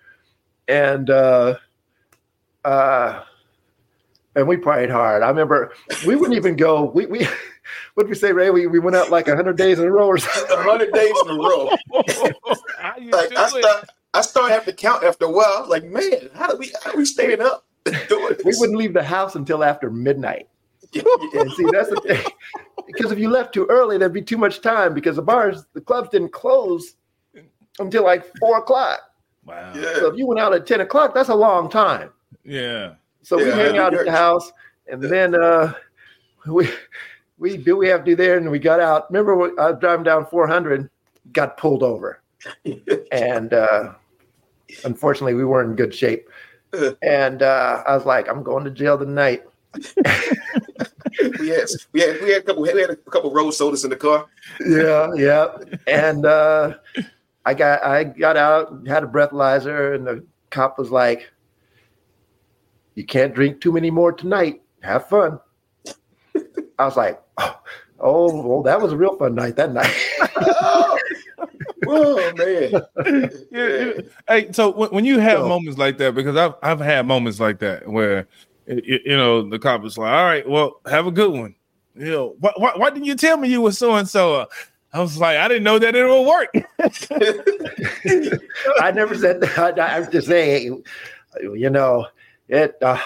and uh, uh, and we prayed hard. I remember we wouldn't even go. We we *laughs* what did we say, Ray? We, we went out like hundred days in a row or something. hundred days in a row. *laughs* like I start, I started having to count after a while. I was like, man, how do we how are we staying up doing this? We wouldn't leave the house until after midnight. and see, that's the thing. *laughs* Because if you left too early, there'd be too much time because the bars, the clubs didn't close until like four o'clock. Wow. Yeah. So if you went out at 10 o'clock, that's a long time. Yeah. So we hang out at the house and then uh we we do we have to do there and we got out. Remember when I was driving down 400, got pulled over. And uh unfortunately we weren't in good shape. And uh I was like, I'm going to jail tonight. *laughs* we had we had we had a couple we had a couple road sodas in the car. yeah, yeah. And uh, I got I got out, had a breathalyzer, and the cop was like, "You can't drink too many more tonight. Have fun." I was like, "Oh, oh well, that was a real fun night that night." *laughs* Oh man. *laughs* yeah, yeah. Hey, so when, when you have So- moments like that, because I've I've had moments like that where you, you know the cop is like, "All right, well, have a good one." You know, why, why, why didn't you tell me you were so and so? I was like, I didn't know that it would work. *laughs* I never said that. I, I was just saying, you know, it uh,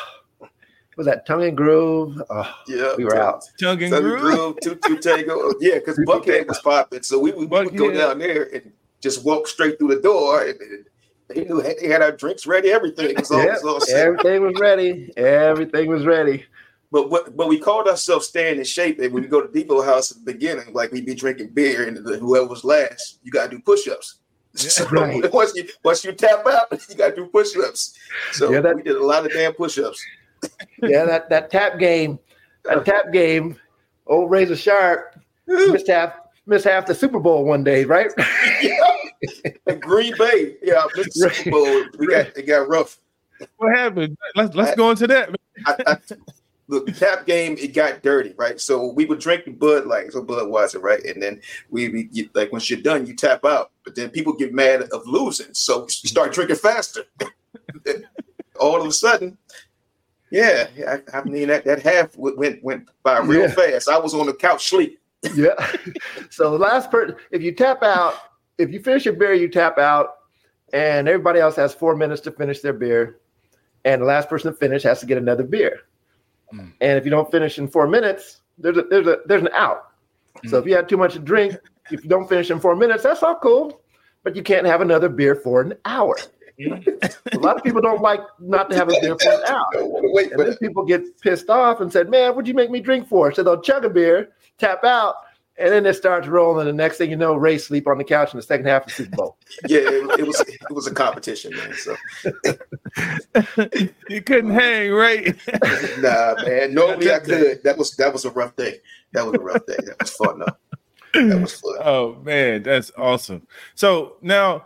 was that tongue and groove. Uh, Yeah, we were out. Tongue and Southern groove. Groove, Two Two Tango. Yeah, because Two Two Buckhead was popping, so we, would- we would go down there and just walk straight through the door. And, and they knew they had our drinks ready, everything. Was all, it Yeah, was all set. everything was ready. Everything was ready. But what, but we called ourselves staying in shape. And when we go to Depot House at the beginning, like we'd be drinking beer, and the, whoever was last, you gotta do push-ups. *laughs* So Right. once you once you tap out, *laughs* you gotta do push-ups. So Yeah, that- we did a lot of damn push-ups. Yeah, that that tap game, that tap game. Old Razor Sharp missed half missed half the Super Bowl one day, right? *laughs* And Green Bay, yeah, missed the Super Bowl. We got it got rough. What happened? Let's let's go into that. I, I, look, the tap game it got dirty, right? So we would drink the Bud like so Budweiser, right? And then we, we you, like once you're done, you tap out. But then people get mad of losing, so you start drinking faster. *laughs* All of a sudden, yeah, yeah, I, I mean that that half went went by real Yeah. fast. I was on the couch sleep. yeah. *laughs* So the last person, if you tap out, if you finish your beer, you tap out, and everybody else has four minutes to finish their beer, and the last person to finish has to get another beer. Mm. And if you don't finish in four minutes, there's a there's a there's an out. So if you had too much to drink, if you don't finish in four minutes, that's all cool, but you can't have another beer for an hour. A lot of people don't like not to have a beer for an hour. *laughs* Wait, And then people get pissed off and said, "Man, what'd you make me drink for?" So they'll chug a beer, tap out, and then it starts rolling. And the next thing you know, Ray sleep on the couch in the second half of the Super Bowl. *laughs* yeah, it, it was it was a competition, man. So *laughs* you couldn't hang, right? nah, man. Normally I could. That was that was a rough day. That was a rough day. That was fun though. That was fun. Oh man, that's awesome. So now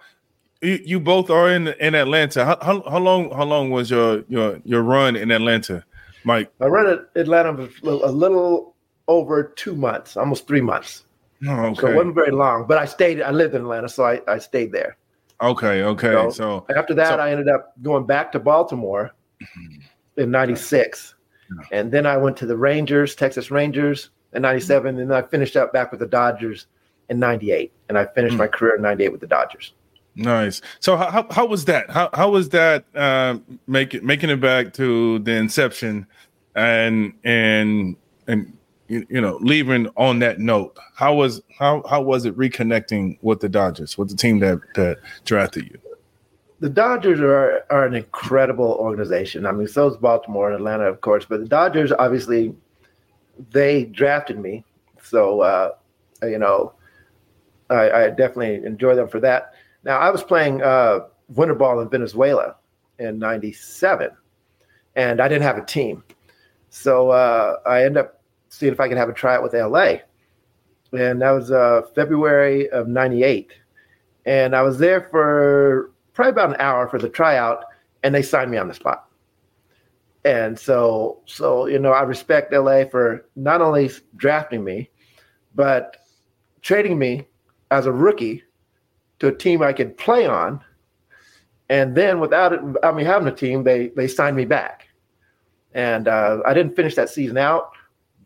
you, you both are in in Atlanta. How, how, how long how long was your your your run in Atlanta, Mike? I ran at Atlanta for a little- over two months, almost three months. Oh, So it wasn't very long, but I stayed. I lived in Atlanta, so I, I stayed there. okay, okay. So- So After that, So- I ended up going back to Baltimore *clears throat* in '96, and then I went to the Rangers, Texas Rangers, in '97, and then I finished up back with the Dodgers in '98, and I finished Mm. my career in '98 with the Dodgers. Nice. So how how, was that? How how was that uh, making making it back to the inception and and and you, you know leaving on that note? How was how how was it reconnecting with the Dodgers with the team that that drafted you? The Dodgers are are an incredible organization. I mean, so is Baltimore and Atlanta, of course, but the Dodgers obviously they drafted me, so uh, you know I, I definitely enjoy them for that. Now, I was playing uh, winter ball in Venezuela in '97, and I didn't have a team, so uh, I ended up seeing if I could have a tryout with LA. And that was uh, February of 98. And I was there for probably about an hour for the tryout, and they signed me on the spot. And so, so you know, I respect LA for not only drafting me, but trading me as a rookie to a team I could play on. And then without it, I mean, having a team, they they signed me back. And uh, I didn't finish that season out,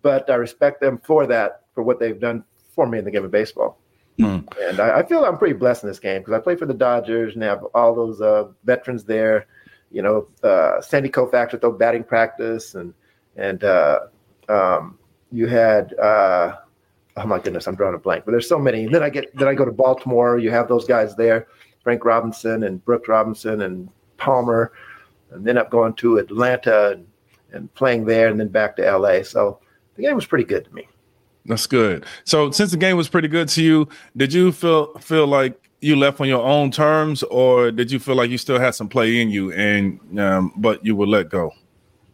but I respect them for that, for what they've done for me in the game of baseball. Mm. And I, I, feel I'm pretty blessed in this game because I play for the Dodgers and have all those uh, veterans there. You know, uh, Sandy Koufax with the batting practice, and and uh, um, you had uh, oh my goodness, I'm drawing a blank. But there's so many. And then I get then I go to Baltimore. You have those guys there, Frank Robinson and Brooks Robinson and Palmer, and then up going to Atlanta and, and playing there, and then back to LA. So the game was pretty good to me. That's good. So since the game was pretty good to you, did you feel feel like you left on your own terms, or did you feel like you still had some play in you, and um, but you would let go?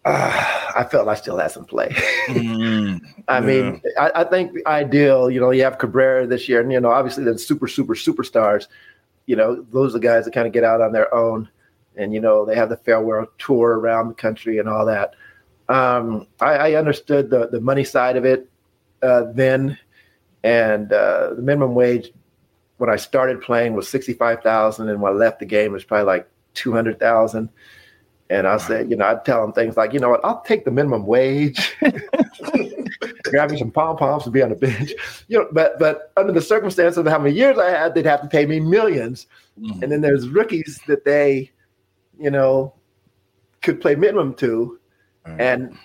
Uh, I felt I still had some play. mm, *laughs* I yeah. mean, I, I, think ideal, you know, you have Cabrera this year, and you know, obviously the super, super, superstars. You know, those are the guys that kind of get out on their own, and you know, they have the farewell tour around the country and all that. Um, I, I understood the the money side of it uh, then, and uh, the minimum wage when I started playing was sixty five thousand, and when I left the game it was probably like two hundred thousand. And I said, you know, I'd tell them things like, you know what, I'll take the minimum wage, *laughs* grab me some pom poms and be on the bench. You know, but but under the circumstances of how many years I had, they'd have to pay me 1000000s mm-hmm. And then there's rookies that they, you know, could play minimum to. Mm-hmm. And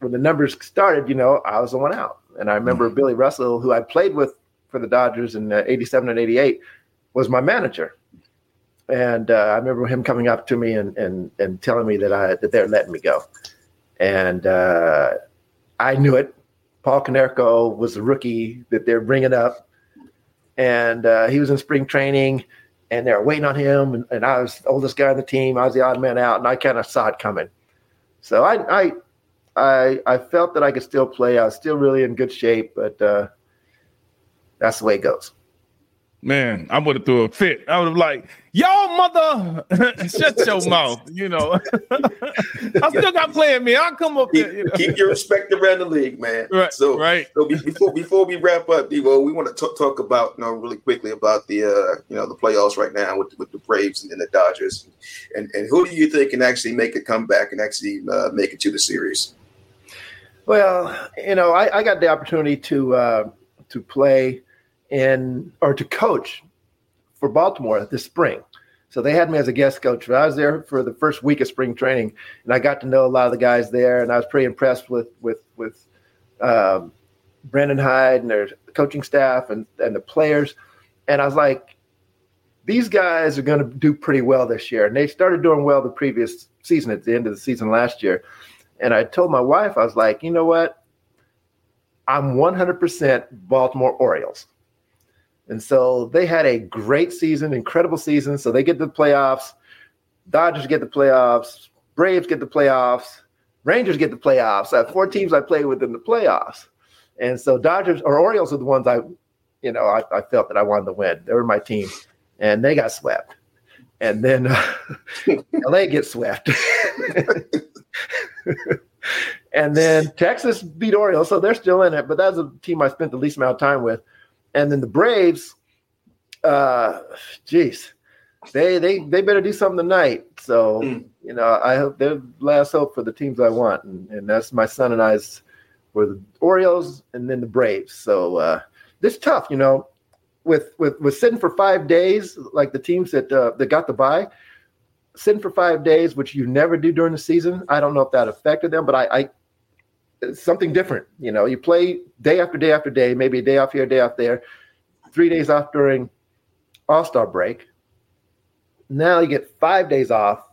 when the numbers started, you know, I was the one out. And I remember mm-hmm. Billy Russell, who I played with for the Dodgers in uh, 87 and 88, was my manager. And uh, I remember him coming up to me and, and, and telling me that I that they're letting me go. And uh, I knew it. Paul Konerko was the rookie that they're bringing up. And uh, he was in spring training and they were waiting on him. And, and, I was the oldest guy on the team. I was the odd man out, and I kind of saw it coming. So I, I I I felt that I could still play. I was still really in good shape, but uh, that's the way it goes. Man, I would have threw a fit. I would have like, y'all mother, *laughs* shut your *laughs* mouth. You know, *laughs* I still got playing me. I'll come up keep, there. You know? keep your respect around the league, man. Right. So right. So before before we wrap up, Devo, we want to talk, talk about you know really quickly about the uh, you know the playoffs right now with with the Braves and, the Dodgers, and and who do you think can actually make a comeback and actually uh, make it to the series? Well, you know, I, I got the opportunity to uh, to play in or to coach for Baltimore this spring. So they had me as a guest coach. I was there for the first week of spring training, and I got to know a lot of the guys there, and I was pretty impressed with with with um, Brandon Hyde and their coaching staff and and the players. And I was like, these guys are going to do pretty well this year. And they started doing well the previous season at the end of the season last year. And I told my wife, I was like, you know what? I'm 100% Baltimore Orioles. And so they had a great season, incredible season. So they get the playoffs. Dodgers get the playoffs. Braves get the playoffs. Rangers get the playoffs. I have four teams I play with in the playoffs. And so Dodgers or Orioles are the ones I, you know, I, I felt that I wanted to win. They were my team. And they got swept. And then uh, *laughs* LA gets swept. *laughs* and then Texas beat Orioles, so they're still in it. But that's a team I spent the least amount of time with. And then the Braves, uh, geez, they they they better do something tonight. So mm. you know, I hope they're last hope for the teams I want, and, and that's my son and I's were the Orioles and then the Braves. So uh, this tough, you know, with with with sitting for five days, like the teams that uh, that got the bye sitting for five days, which you never do during the season. I don't know if that affected them, but I, I something different. You know, you play day after day after day, maybe a day off here, a day off there, three days off during All Star break. Now you get five days off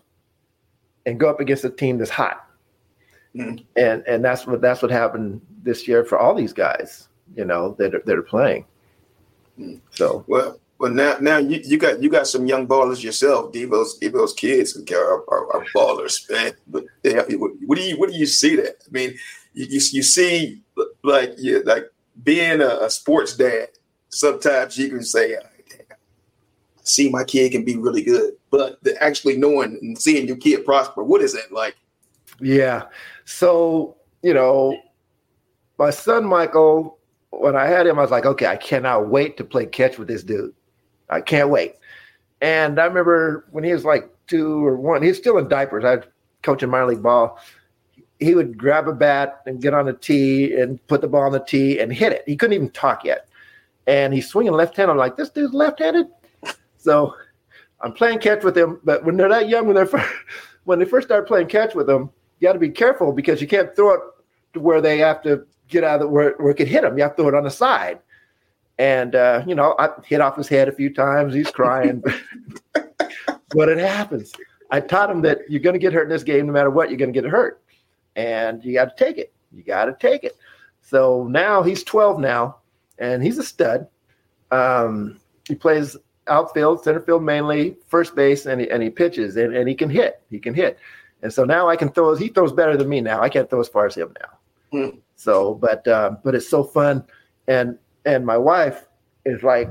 and go up against a team that's hot. Mm-hmm. And and that's what that's what happened this year for all these guys, you know, that are, that are playing. Mm-hmm. So well, well, now, now you, you got you got some young ballers yourself. Devo's Devo's kids are, are, are ballers, man. But what do you what do you see that? I mean, you, you, you see like yeah, like being a, a sports dad. Sometimes you can say, "See, my kid can be really good," but actually knowing and seeing your kid prosper, what is that like? Yeah. So you know, my son Michael, when I had him, I was like, okay, I cannot wait to play catch with this dude. I can't wait. And I remember when he was like two or one, he's still in diapers. I was coaching minor league ball. He would grab a bat and get on the tee and put the ball on the tee and hit it. He couldn't even talk yet. And he's swinging left hand. I'm like, this dude's left handed. So I'm playing catch with him. But when they're that young, when they're first, *laughs* when they first start playing catch with them, you got to be careful because you can't throw it to where they have to get out of the, where, where it could hit them. You have to throw it on the side. And, uh, you know, I hit off his head a few times. He's crying. *laughs* but it happens. I taught him that you're going to get hurt in this game no matter what, you're going to get hurt. And you got to take it. You got to take it. So now he's 12 now, and he's a stud. Um, he plays outfield, center field mainly, first base, and he, and he pitches, and, and he can hit. He can hit. And so now I can throw. He throws better than me now. I can't throw as far as him now. Hmm. So, but uh, but it's so fun, and and my wife is like,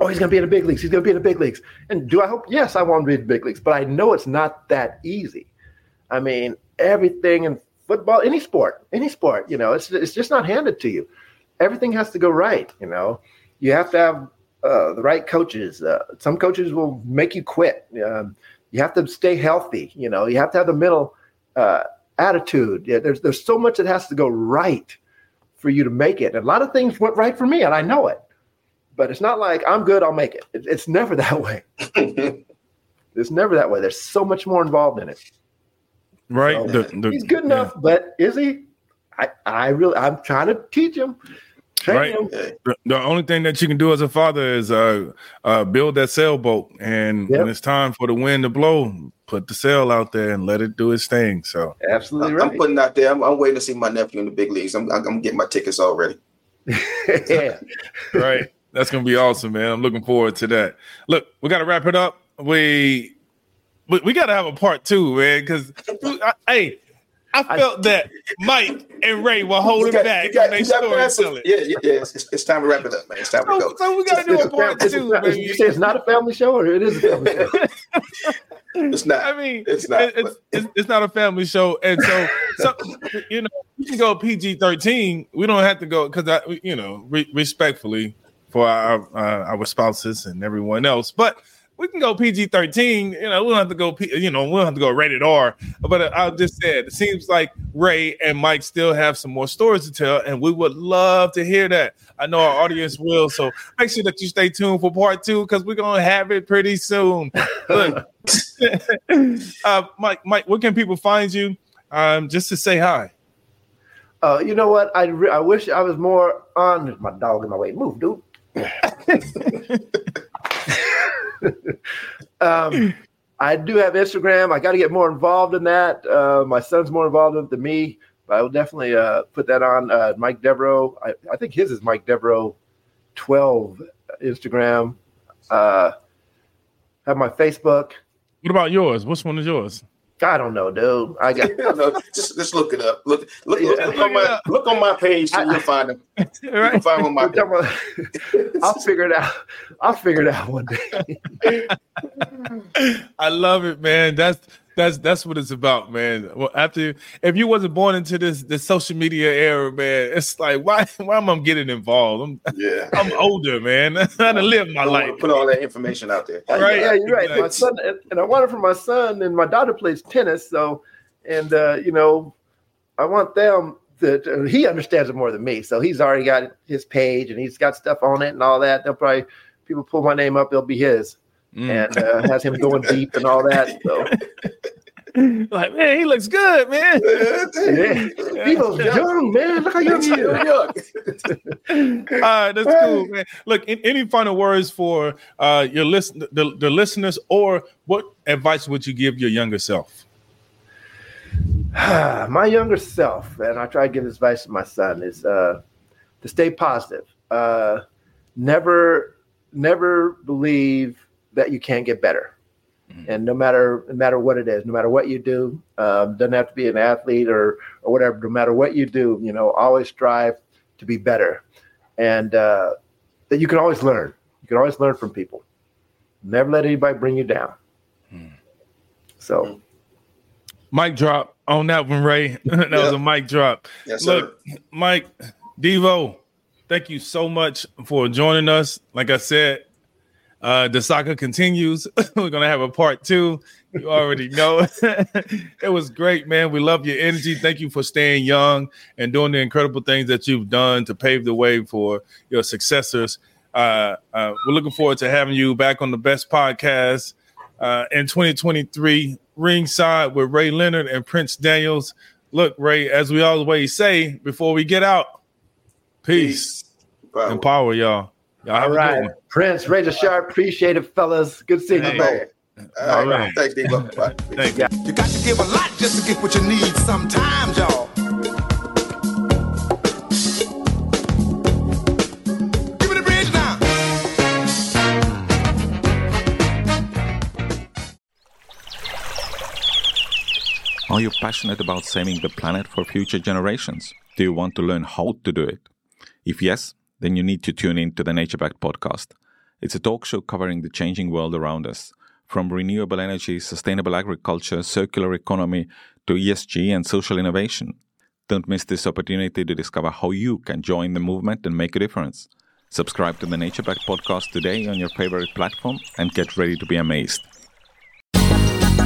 oh, he's gonna be in the big leagues. He's gonna be in the big leagues. And do I hope? Yes, I want to be in the big leagues, but I know it's not that easy. I mean, everything in football, any sport, any sport, you know, it's it's just not handed to you. Everything has to go right. You know, you have to have uh, the right coaches. Uh, some coaches will make you quit. Um, you have to stay healthy. You know, you have to have the mental uh, attitude. Yeah, there's there's so much that has to go right for you to make it. And a lot of things went right for me, and I know it. But it's not like I'm good, I'll make it. it it's never *laughs* that way. *laughs* it's never that way. There's so much more involved in it. Right. So, The- the- he's good enough, but is he? I, I really I'm trying to teach him. Right. him. The, the only thing that you can do as a father is uh, uh, build that sailboat, and Yep. when it's time for the wind to blow, put the sail out there and let it do its thing. So, Absolutely I'm putting out there. I'm, I'm waiting to see my nephew in the big leagues. I'm, I'm, I'm getting my tickets already. *laughs* yeah. right, that's gonna be awesome, man. I'm looking forward to that. Look, we got to wrap it up. We we, we got to have a part two, man, because hey. I felt that Mike and Ray were holding got- back got- on their you got past it. storytelling. Yeah, yeah, yeah. It's, it's, it's time to wrap it up, man. It's time to go. so we got to do a part two, not- baby. You say it's not a family show, or it is a family show? *laughs* It's not. I mean, It's not, it- It's, it's, it's not a family show, and so, so you know, we can go PG thirteen. We don't have to go because I, you know, re- respectfully for our uh, our spouses and everyone else, but we can go PG thirteen. You know, we don't have to go. P- you know, we don't have to go rated R. But I just said it seems like Ray and Mike still have some more stories to tell, and we would love to hear that. I know our audience will. So make sure that you stay tuned for part two because we're gonna have it pretty soon. Look, *laughs* *laughs* uh, Mike, Mike, where can people find you? Um, just to say hi. Uh, you know what? I, re- I wish I was more on. My dog in my way. Move, dude. Um, I do have Instagram. I got to get more involved in that. Uh, my son's more involved in it than me, but I will definitely uh, put that on. Uh, Mike Devereaux. I, I think his is Mike Devereaux, twelve Instagram. Uh, have my Facebook. What about yours? Which one is yours? I don't know, dude. I got. *laughs* no, no, just just look it up. Look look, look, Yeah. look on my look on my page and you'll find them. You can find them *laughs* on my *laughs* I'll figure it out. I'll figure it out one day. I love it, man. That's that's that's what it's about, man. Well, after if you wasn't born into this this social media era, man, it's like why *laughs* why am I getting involved? I'm Yeah. I'm older, man. *laughs* I done live my I want life. put all that information out there. Right. Yeah, you're right. My son, and I want it for my son, and my daughter plays tennis. So, and uh, you know, I want them that uh, he understands it more than me. So he's already got his page, and he's got stuff on it and all that. They'll probably people pull my name up, it'll be his, Mm. and uh, has him going deep and all that. So *laughs* like, man, he looks good, man. yeah, he was young man. Look how young he is. *laughs* All right, that's cool, man. Look, in, any final words for uh, your listen, the, the listeners, or what advice would you give your younger self? *sighs* my younger self, and I try to give this advice to my son, is uh, to stay positive. Uh, never, never believe that you can't get better. Mm-hmm. And no matter no matter what it is, no matter what you do, um, doesn't have to be an athlete or or whatever. No matter what you do, you know, always strive to be better, and uh, that you can always learn. You can always learn from people. Never let anybody bring you down. Hmm. So, mic drop on that one, Ray. *laughs* that yep. was a mic drop. Yes, Look, sir. Mike Devo, thank you so much for joining us. Like I said, uh, the saga continues. *laughs* We're gonna have a part two. You already know. *laughs* it was great, man. We love your energy. Thank you for staying young and doing the incredible things that you've done to pave the way for your successors. Uh, uh, we're looking forward to having you back on the best podcast uh, in 2023, ringside with Ray Leonard and Prince Daniels. Look, Ray, as we always say before we get out, peace, peace. and power, y'all. Y'all All right. Prince, Razor Sharp, appreciate it, fellas. Good seeing hey. you both. All, All right. right. Thanks, Devo. *laughs* Thank you. You got to give a lot just to get what you need sometimes, y'all. Give me the bridge now. Are you passionate about saving the planet for future generations? Do you want to learn how to do it? If yes, then you need to tune in to the Nature Backed podcast. It's a talk show covering the changing world around us, from renewable energy, sustainable agriculture, circular economy to ESG and social innovation. Don't miss this opportunity to discover how you can join the movement and make a difference. Subscribe to the Nature Backed podcast today on your favorite platform and get ready to be amazed.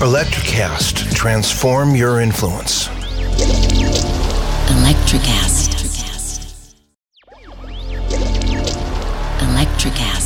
Electrocast. Transform your influence. Electrocast. Electrocast.